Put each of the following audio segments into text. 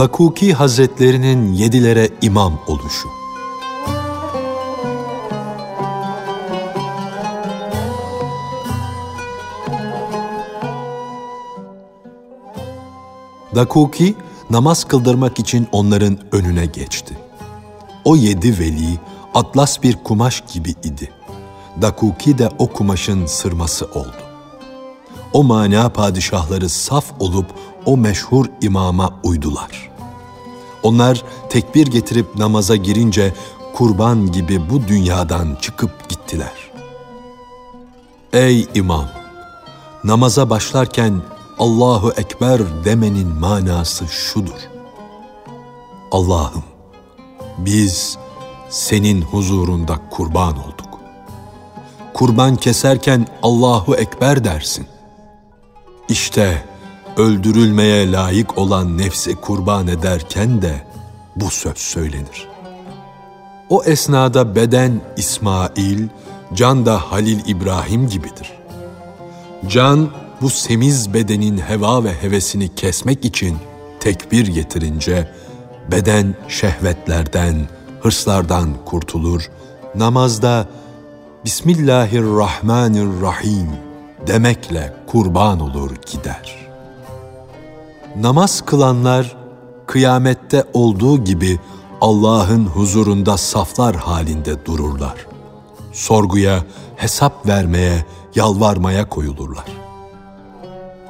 Dakuki Hazretlerinin yedilere imam oluşu. Dakuki namaz kıldırmak için onların önüne geçti. O yedi veli atlas bir kumaş gibi idi. Dakuki de o kumaşın sırması oldu. O mana padişahları saf olup o meşhur imama uydular. Onlar tekbir getirip namaza girince kurban gibi bu dünyadan çıkıp gittiler. Ey imam! Namaza başlarken Allahu Ekber demenin manası şudur. Allah'ım biz senin huzurunda kurban olduk. Kurban keserken Allahu Ekber dersin. İşte öldürülmeye layık olan nefsi kurban ederken de bu söz söylenir. O esnada beden İsmail, can da Halil İbrahim gibidir. Can bu semiz bedenin heva ve hevesini kesmek için tekbir getirince beden şehvetlerden, hırslardan kurtulur. Namazda Bismillahirrahmanirrahim demekle kurban olur gider. Namaz kılanlar kıyamette olduğu gibi Allah'ın huzurunda saflar halinde dururlar. Sorguya, hesap vermeye, yalvarmaya koyulurlar.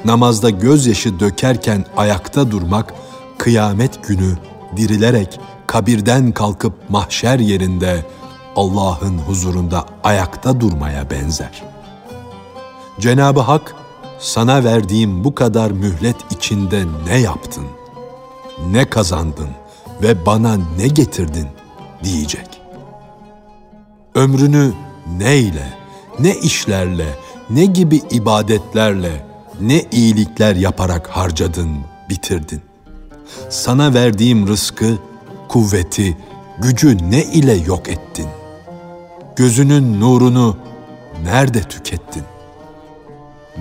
Namazda gözyaşı dökerken ayakta durmak, kıyamet günü dirilerek kabirden kalkıp mahşer yerinde Allah'ın huzurunda ayakta durmaya benzer. Cenab-ı Hak, sana verdiğim bu kadar mühlet içinde ne yaptın, ne kazandın ve bana ne getirdin diyecek. Ömrünü neyle, ne işlerle, ne gibi ibadetlerle, ne iyilikler yaparak harcadın, bitirdin. Sana verdiğim rızkı, kuvveti, gücü ne ile yok ettin? Gözünün nurunu nerede tükettin?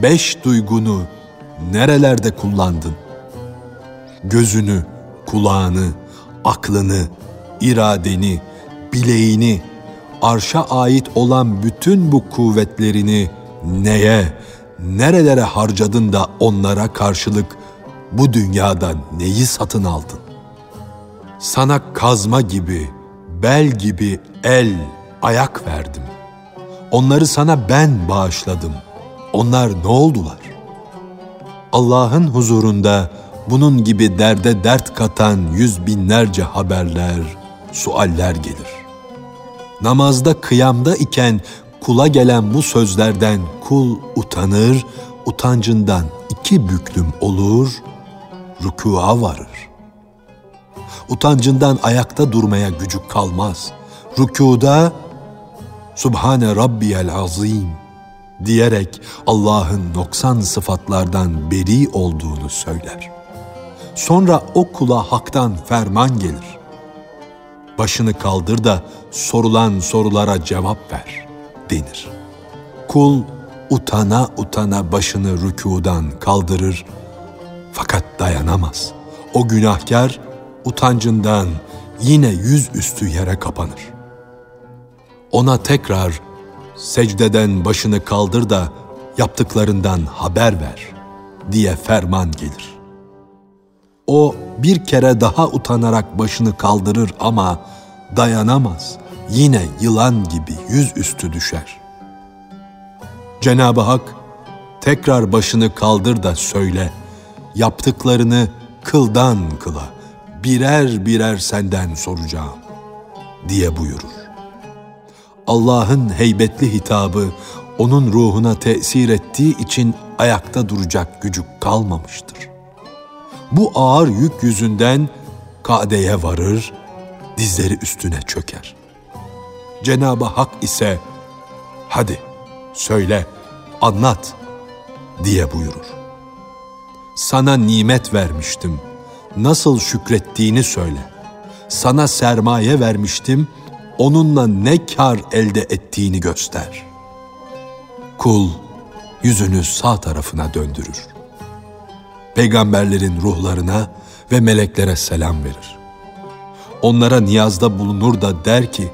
Beş duygunu nerelerde kullandın? Gözünü, kulağını, aklını, iradeni, bileğini, arşa ait olan bütün bu kuvvetlerini neye, nerelere harcadın da onlara karşılık bu dünyada neyi satın aldın? Sana kazma gibi, bel gibi el, ayak verdim. Onları sana ben bağışladım. Onlar ne oldular? Allah'ın huzurunda bunun gibi derde dert katan yüz binlerce haberler, sualler gelir. Namazda kıyamda iken kula gelen bu sözlerden kul utanır, utancından iki büklüm olur, rükûa varır. Utancından ayakta durmaya gücü kalmaz. Rükuda Subhane Rabbiyel Azim diyerek Allah'ın noksan sıfatlardan beri olduğunu söyler. Sonra o kula haktan ferman gelir. Başını kaldır da sorulan sorulara cevap ver denir. Kul utana utana başını rükudan kaldırır fakat dayanamaz. O günahkar utancından yine yüz üstü yere kapanır. Ona tekrar secdeden başını kaldır da yaptıklarından haber ver diye ferman gelir. O bir kere daha utanarak başını kaldırır ama dayanamaz. Yine yılan gibi yüz üstü düşer. Cenab-ı Hak tekrar başını kaldır da söyle, yaptıklarını kıldan kıla, birer birer senden soracağım diye buyurur. Allah'ın heybetli hitabı onun ruhuna tesir ettiği için ayakta duracak gücü kalmamıştır. Bu ağır yük yüzünden kadeye varır, dizleri üstüne çöker. Cenab-ı Hak ise hadi söyle, anlat diye buyurur. Sana nimet vermiştim, nasıl şükrettiğini söyle. Sana sermaye vermiştim, onunla ne kar elde ettiğini göster. Kul yüzünü sağ tarafına döndürür. Peygamberlerin ruhlarına ve meleklere selam verir. Onlara niyazda bulunur da der ki,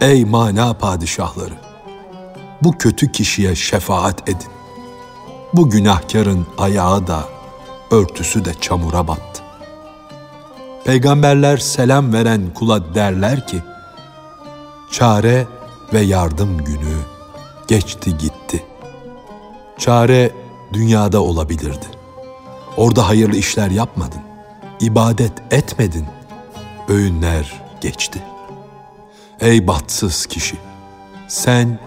Ey mana padişahları! Bu kötü kişiye şefaat edin. Bu günahkarın ayağı da, örtüsü de çamura battı. Peygamberler selam veren kula derler ki, Çare ve yardım günü geçti gitti. Çare dünyada olabilirdi. Orada hayırlı işler yapmadın, ibadet etmedin, öğünler geçti. Ey bahtsız kişi, sen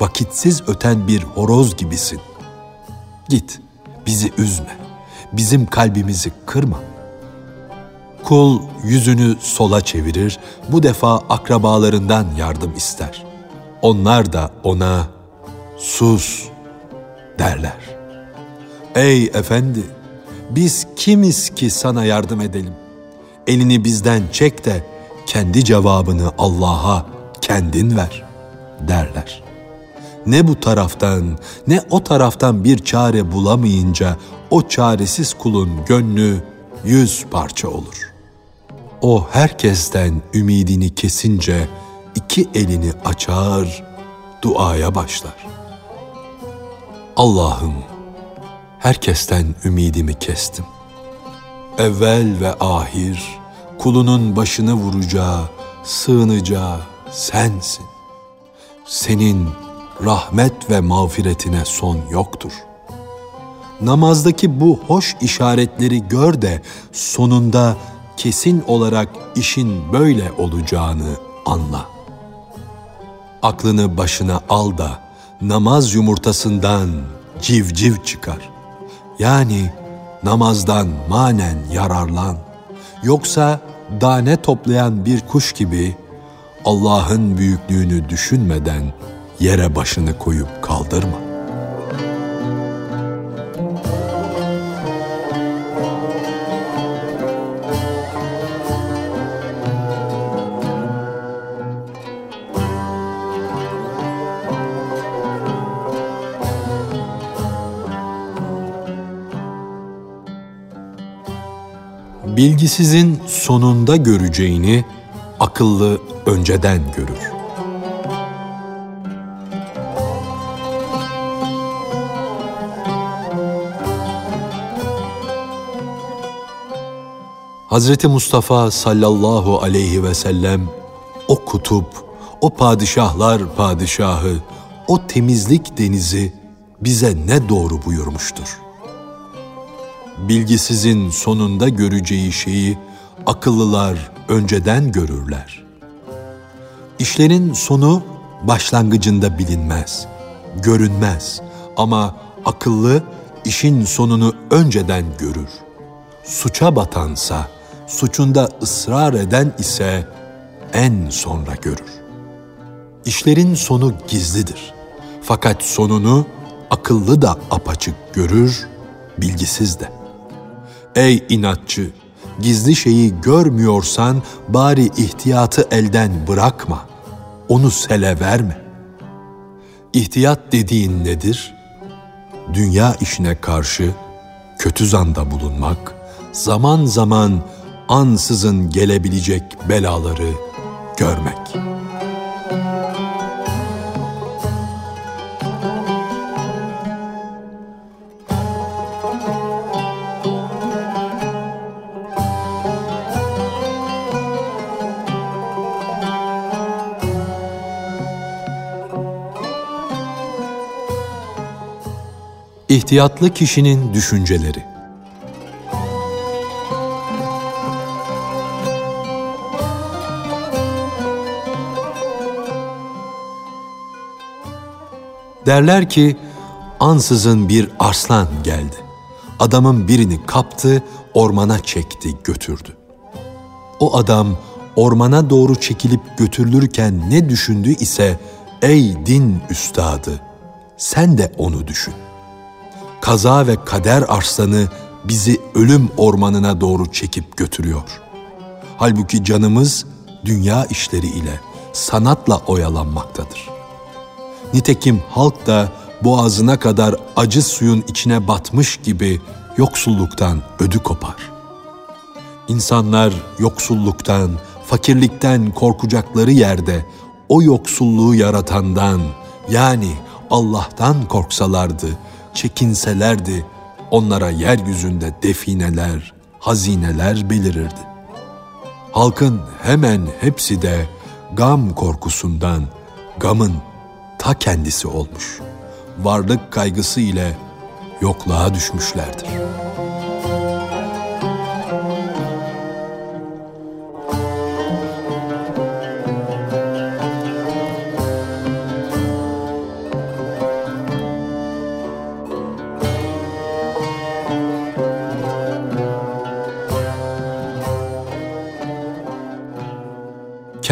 vakitsiz öten bir horoz gibisin. Git, bizi üzme, bizim kalbimizi kırma. Kul yüzünü sola çevirir, bu defa akrabalarından yardım ister. Onlar da ona sus derler. Ey efendi, biz kimiz ki sana yardım edelim? Elini bizden çek de kendi cevabını Allah'a kendin ver derler. Ne bu taraftan ne o taraftan bir çare bulamayınca o çaresiz kulun gönlü yüz parça olur. O herkesten ümidini kesince iki elini açar, duaya başlar. Allah'ım herkesten ümidimi kestim. Evvel ve ahir kulunun başını vuracağı, sığınacağı sensin. Senin rahmet ve mağfiretine son yoktur. Namazdaki bu hoş işaretleri gör de sonunda kesin olarak işin böyle olacağını anla. Aklını başına al da namaz yumurtasından civciv çıkar. Yani namazdan manen yararlan. Yoksa dane toplayan bir kuş gibi Allah'ın büyüklüğünü düşünmeden yere başını koyup kaldırma.'' Bilgisizin sonunda göreceğini akıllı önceden görür. Hazreti Mustafa sallallahu aleyhi ve sellem o kutup, o padişahlar padişahı, o temizlik denizi bize ne doğru buyurmuştur bilgisizin sonunda göreceği şeyi akıllılar önceden görürler. İşlerin sonu başlangıcında bilinmez, görünmez ama akıllı işin sonunu önceden görür. Suça batansa, suçunda ısrar eden ise en sonra görür. İşlerin sonu gizlidir. Fakat sonunu akıllı da apaçık görür, bilgisiz de.'' Ey inatçı! Gizli şeyi görmüyorsan bari ihtiyatı elden bırakma. Onu sele verme. İhtiyat dediğin nedir? Dünya işine karşı kötü zanda bulunmak, zaman zaman ansızın gelebilecek belaları görmek.'' İhtiyatlı kişinin düşünceleri Derler ki ansızın bir arslan geldi. Adamın birini kaptı, ormana çekti, götürdü. O adam ormana doğru çekilip götürülürken ne düşündü ise ey din üstadı sen de onu düşün kaza ve kader arslanı bizi ölüm ormanına doğru çekip götürüyor. Halbuki canımız dünya işleri ile sanatla oyalanmaktadır. Nitekim halk da boğazına kadar acı suyun içine batmış gibi yoksulluktan ödü kopar. İnsanlar yoksulluktan, fakirlikten korkacakları yerde o yoksulluğu yaratandan yani Allah'tan korksalardı, çekinselerdi onlara yeryüzünde defineler, hazineler belirirdi. Halkın hemen hepsi de gam korkusundan gamın ta kendisi olmuş. Varlık kaygısı ile yokluğa düşmüşlerdir.''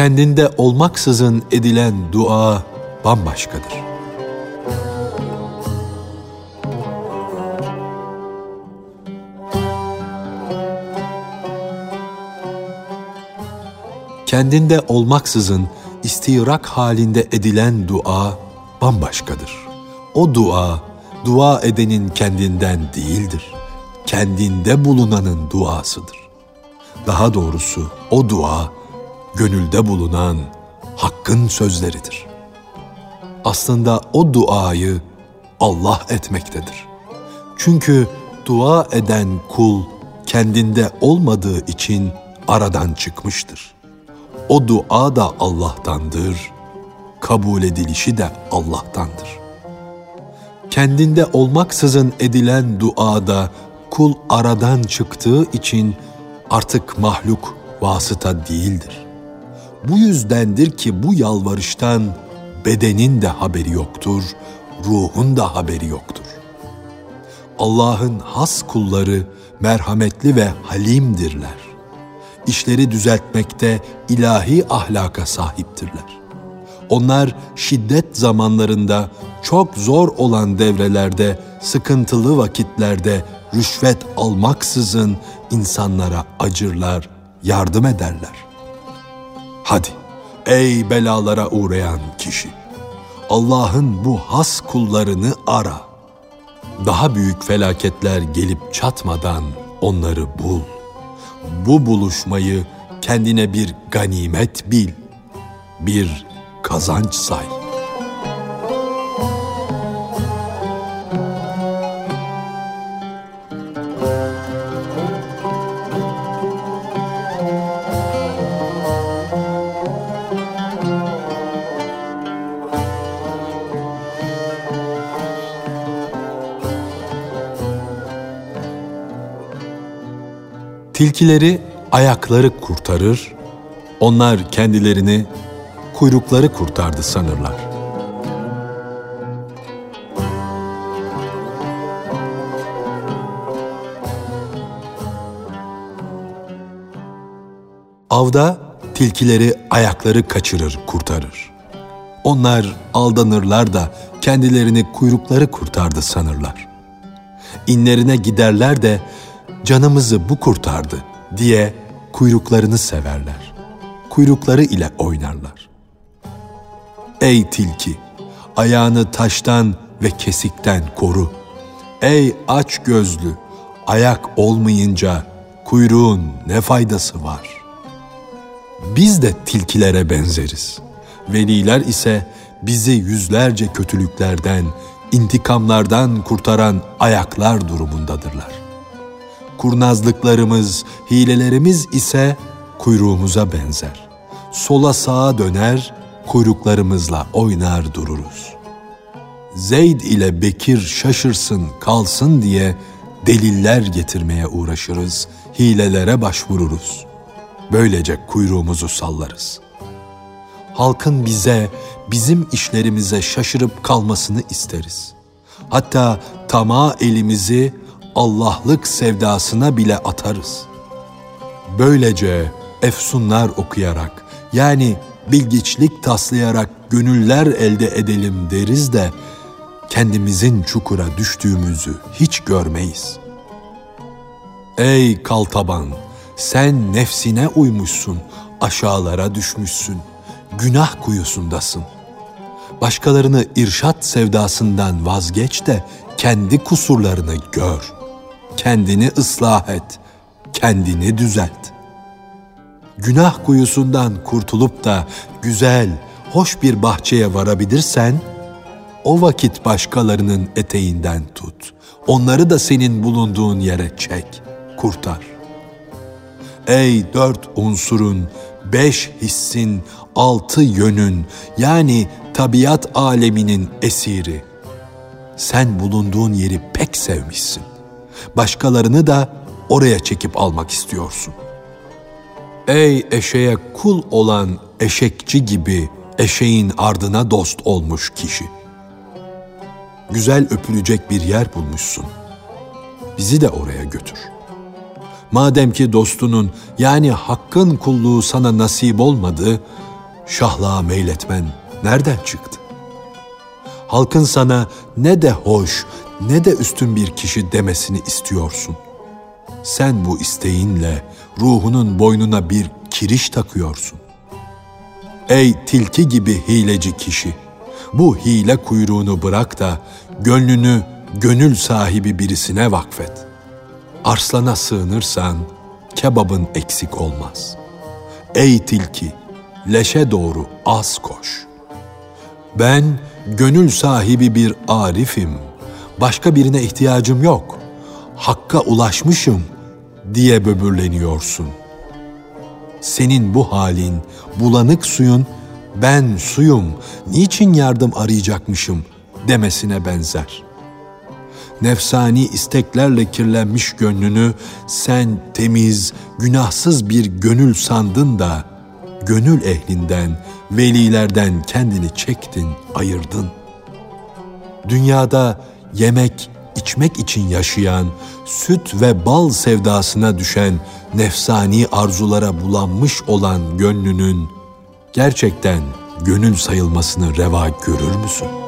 Kendinde olmaksızın edilen dua bambaşkadır. Kendinde olmaksızın istirak halinde edilen dua bambaşkadır. O dua, dua edenin kendinden değildir. Kendinde bulunanın duasıdır. Daha doğrusu o dua, gönülde bulunan Hakk'ın sözleridir. Aslında o duayı Allah etmektedir. Çünkü dua eden kul kendinde olmadığı için aradan çıkmıştır. O dua da Allah'tandır, kabul edilişi de Allah'tandır. Kendinde olmaksızın edilen duada kul aradan çıktığı için artık mahluk vasıta değildir.'' Bu yüzdendir ki bu yalvarıştan bedenin de haberi yoktur, ruhun da haberi yoktur. Allah'ın has kulları merhametli ve halimdirler. İşleri düzeltmekte ilahi ahlaka sahiptirler. Onlar şiddet zamanlarında, çok zor olan devrelerde, sıkıntılı vakitlerde rüşvet almaksızın insanlara acırlar, yardım ederler.'' Hadi ey belalara uğrayan kişi, Allah'ın bu has kullarını ara. Daha büyük felaketler gelip çatmadan onları bul. Bu buluşmayı kendine bir ganimet bil, bir kazanç say.'' Tilkileri ayakları kurtarır, onlar kendilerini kuyrukları kurtardı sanırlar. Avda tilkileri ayakları kaçırır, kurtarır. Onlar aldanırlar da kendilerini kuyrukları kurtardı sanırlar. İnlerine giderler de canımızı bu kurtardı diye kuyruklarını severler. Kuyrukları ile oynarlar. Ey tilki, ayağını taştan ve kesikten koru. Ey aç gözlü, ayak olmayınca kuyruğun ne faydası var? Biz de tilkilere benzeriz. Veliler ise bizi yüzlerce kötülüklerden, intikamlardan kurtaran ayaklar durumundadırlar kurnazlıklarımız, hilelerimiz ise kuyruğumuza benzer. Sola sağa döner, kuyruklarımızla oynar dururuz. Zeyd ile Bekir şaşırsın, kalsın diye deliller getirmeye uğraşırız, hilelere başvururuz. Böylece kuyruğumuzu sallarız. Halkın bize, bizim işlerimize şaşırıp kalmasını isteriz. Hatta tama elimizi Allah'lık sevdasına bile atarız. Böylece efsunlar okuyarak yani bilgiçlik taslayarak gönüller elde edelim deriz de kendimizin çukura düştüğümüzü hiç görmeyiz. Ey kaltaban, sen nefsine uymuşsun, aşağılara düşmüşsün, günah kuyusundasın. Başkalarını irşat sevdasından vazgeç de kendi kusurlarını gör.'' Kendini ıslah et. kendini düzelt. Günah kuyusundan kurtulup da güzel, hoş bir bahçeye varabilirsen, o vakit başkalarının eteğinden tut. Onları da senin bulunduğun yere çek, kurtar. Ey dört unsurun, beş hissin, altı yönün yani tabiat aleminin esiri. Sen bulunduğun yeri pek sevmişsin. Başkalarını da oraya çekip almak istiyorsun. Ey eşeğe kul olan eşekçi gibi eşeğin ardına dost olmuş kişi. Güzel öpülecek bir yer bulmuşsun. Bizi de oraya götür. Madem ki dostunun yani hakkın kulluğu sana nasip olmadı, şahlığa meyletmen nereden çıktı? Halkın sana ne de hoş ne de üstün bir kişi demesini istiyorsun. Sen bu isteğinle ruhunun boynuna bir kiriş takıyorsun. Ey tilki gibi hileci kişi! Bu hile kuyruğunu bırak da gönlünü gönül sahibi birisine vakfet. Arslana sığınırsan kebabın eksik olmaz. Ey tilki! Leşe doğru az koş. Ben gönül sahibi bir arifim. Başka birine ihtiyacım yok. Hakka ulaşmışım diye böbürleniyorsun. Senin bu halin bulanık suyun ben suyum, niçin yardım arayacakmışım demesine benzer. Nefsani isteklerle kirlenmiş gönlünü sen temiz, günahsız bir gönül sandın da gönül ehlinden, velilerden kendini çektin, ayırdın. Dünyada yemek, içmek için yaşayan, süt ve bal sevdasına düşen, nefsani arzulara bulanmış olan gönlünün gerçekten gönül sayılmasını reva görür müsün?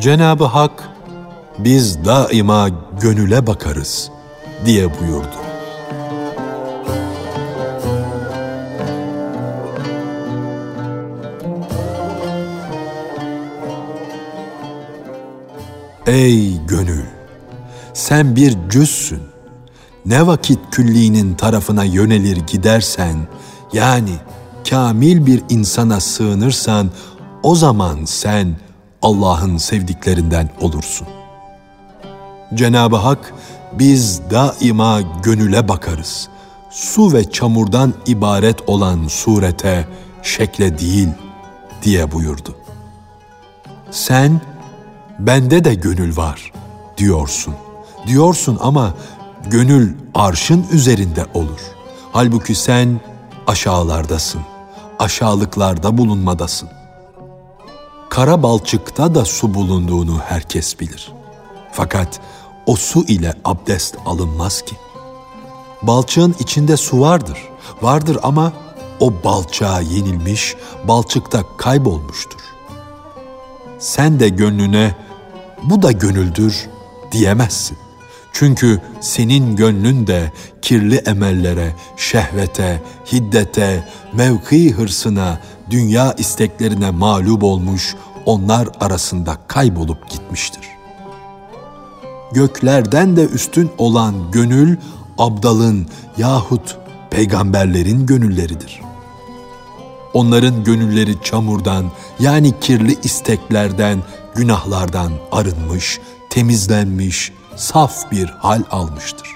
Cenab-ı Hak biz daima gönüle bakarız diye buyurdu. Ey gönül! Sen bir cüzsün. Ne vakit külliğinin tarafına yönelir gidersen, yani kamil bir insana sığınırsan, o zaman sen Allah'ın sevdiklerinden olursun. Cenab-ı Hak, biz daima gönüle bakarız. Su ve çamurdan ibaret olan surete, şekle değil diye buyurdu. Sen, bende de gönül var diyorsun. Diyorsun ama gönül arşın üzerinde olur. Halbuki sen aşağılardasın, aşağılıklarda bulunmadasın. Kara balçıkta da su bulunduğunu herkes bilir. Fakat o su ile abdest alınmaz ki. Balçığın içinde su vardır, vardır ama o balçağa yenilmiş, balçıkta kaybolmuştur. Sen de gönlüne bu da gönüldür diyemezsin. Çünkü senin gönlün de kirli emellere, şehvete, hiddete, mevki hırsına, dünya isteklerine mağlup olmuş, onlar arasında kaybolup gitmiştir. Göklerden de üstün olan gönül, abdalın yahut peygamberlerin gönülleridir. Onların gönülleri çamurdan yani kirli isteklerden, günahlardan arınmış, temizlenmiş, saf bir hal almıştır.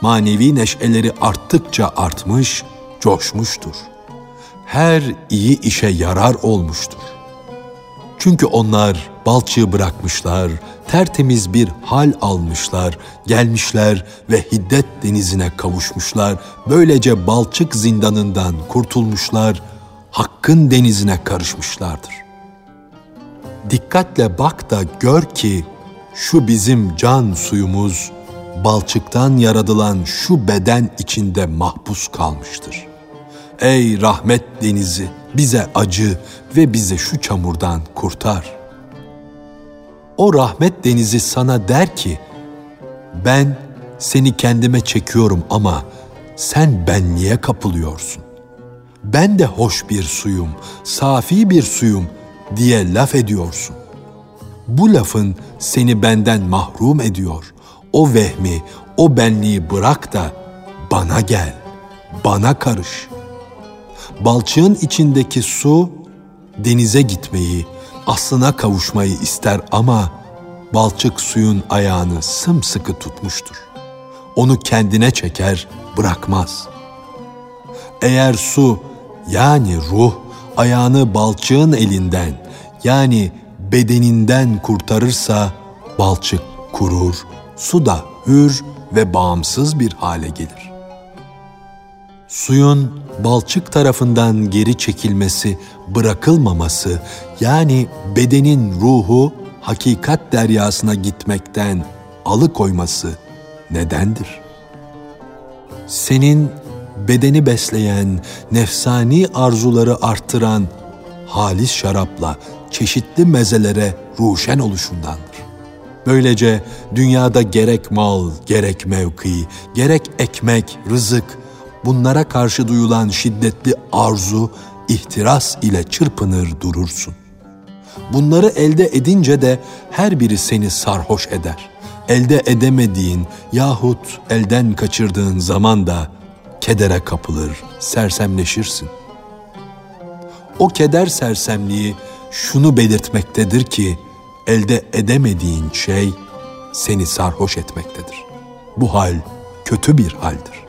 Manevi neşeleri arttıkça artmış, coşmuştur. Her iyi işe yarar olmuştur. Çünkü onlar balçığı bırakmışlar, tertemiz bir hal almışlar, gelmişler ve hiddet denizine kavuşmuşlar. Böylece balçık zindanından kurtulmuşlar, hakkın denizine karışmışlardır. Dikkatle bak da gör ki şu bizim can suyumuz balçıktan yaradılan şu beden içinde mahpus kalmıştır. Ey rahmet denizi bize acı ve bize şu çamurdan kurtar. o rahmet denizi sana der ki, ben seni kendime çekiyorum ama sen benliğe kapılıyorsun. Ben de hoş bir suyum, safi bir suyum diye laf ediyorsun. Bu lafın seni benden mahrum ediyor. O vehmi, o benliği bırak da bana gel, bana karış. Balçığın içindeki su denize gitmeyi, aslına kavuşmayı ister ama balçık suyun ayağını sımsıkı tutmuştur. Onu kendine çeker, bırakmaz. Eğer su yani ruh ayağını balçığın elinden yani bedeninden kurtarırsa balçık kurur, su da hür ve bağımsız bir hale gelir. Suyun balçık tarafından geri çekilmesi, bırakılmaması yani bedenin ruhu hakikat deryasına gitmekten alıkoyması nedendir? Senin bedeni besleyen, nefsani arzuları arttıran halis şarapla çeşitli mezelere ruşen oluşundandır. Böylece dünyada gerek mal, gerek mevki, gerek ekmek, rızık, bunlara karşı duyulan şiddetli arzu, ihtiras ile çırpınır durursun. Bunları elde edince de her biri seni sarhoş eder. Elde edemediğin yahut elden kaçırdığın zaman da kedere kapılır, sersemleşirsin. O keder sersemliği şunu belirtmektedir ki elde edemediğin şey seni sarhoş etmektedir. Bu hal kötü bir haldir.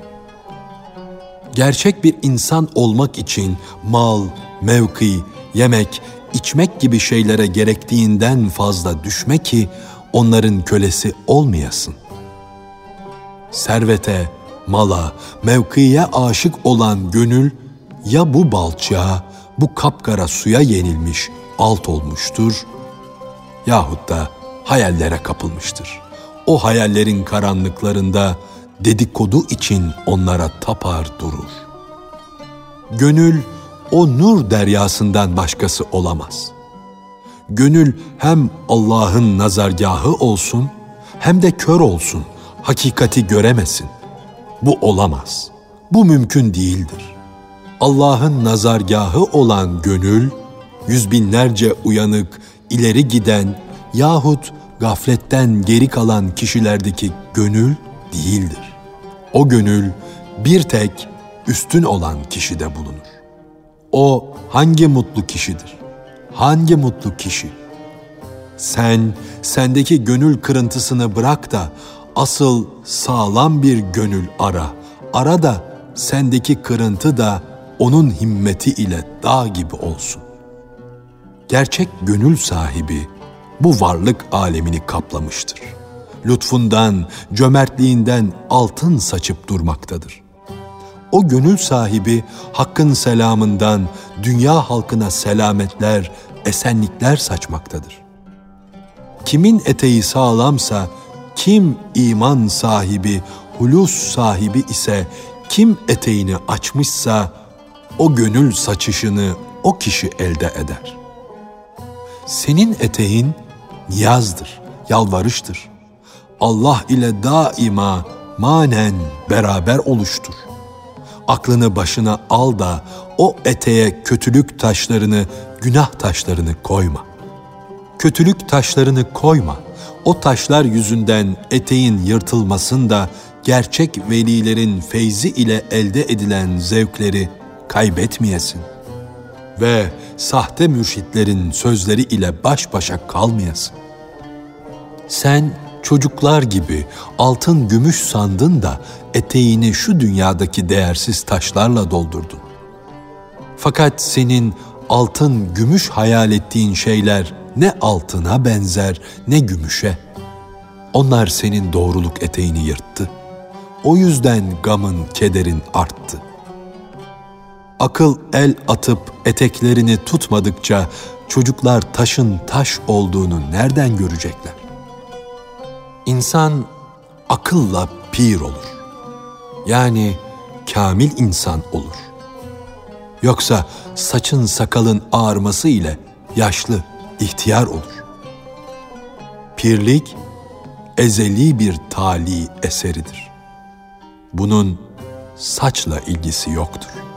Gerçek bir insan olmak için mal, mevki, yemek, içmek gibi şeylere gerektiğinden fazla düşme ki onların kölesi olmayasın. Servete, mala, mevkiye aşık olan gönül ya bu balçığa, bu kapkara suya yenilmiş, alt olmuştur yahut da hayallere kapılmıştır. O hayallerin karanlıklarında dedikodu için onlara tapar durur. Gönül o nur deryasından başkası olamaz. Gönül hem Allah'ın nazargahı olsun hem de kör olsun, hakikati göremesin. Bu olamaz. Bu mümkün değildir. Allah'ın nazargahı olan gönül, yüz binlerce uyanık, ileri giden yahut gafletten geri kalan kişilerdeki gönül değildir. O gönül bir tek üstün olan kişide bulunur. O hangi mutlu kişidir? Hangi mutlu kişi? Sen sendeki gönül kırıntısını bırak da asıl sağlam bir gönül ara. Ara da sendeki kırıntı da onun himmeti ile dağ gibi olsun. Gerçek gönül sahibi bu varlık alemini kaplamıştır. Lütfundan, cömertliğinden altın saçıp durmaktadır. O gönül sahibi hakkın selamından dünya halkına selametler, esenlikler saçmaktadır. Kimin eteği sağlamsa, kim iman sahibi, hulus sahibi ise, kim eteğini açmışsa, o gönül saçışını o kişi elde eder. Senin eteğin niyazdır, yalvarıştır. Allah ile daima manen beraber oluştur. Aklını başına al da o eteğe kötülük taşlarını, günah taşlarını koyma. Kötülük taşlarını koyma. O taşlar yüzünden eteğin yırtılmasında gerçek velilerin feyzi ile elde edilen zevkleri kaybetmeyesin. Ve sahte mürşitlerin sözleri ile baş başa kalmayasın. Sen çocuklar gibi altın gümüş sandın da eteğini şu dünyadaki değersiz taşlarla doldurdun. Fakat senin altın gümüş hayal ettiğin şeyler ne altına benzer ne gümüşe. Onlar senin doğruluk eteğini yırttı. O yüzden gamın, kederin arttı. Akıl el atıp eteklerini tutmadıkça çocuklar taşın taş olduğunu nereden görecekler? İnsan akılla pir olur. Yani kamil insan olur. Yoksa saçın sakalın ağarması ile yaşlı, ihtiyar olur. Pirlik, ezeli bir tali eseridir. Bunun saçla ilgisi yoktur.''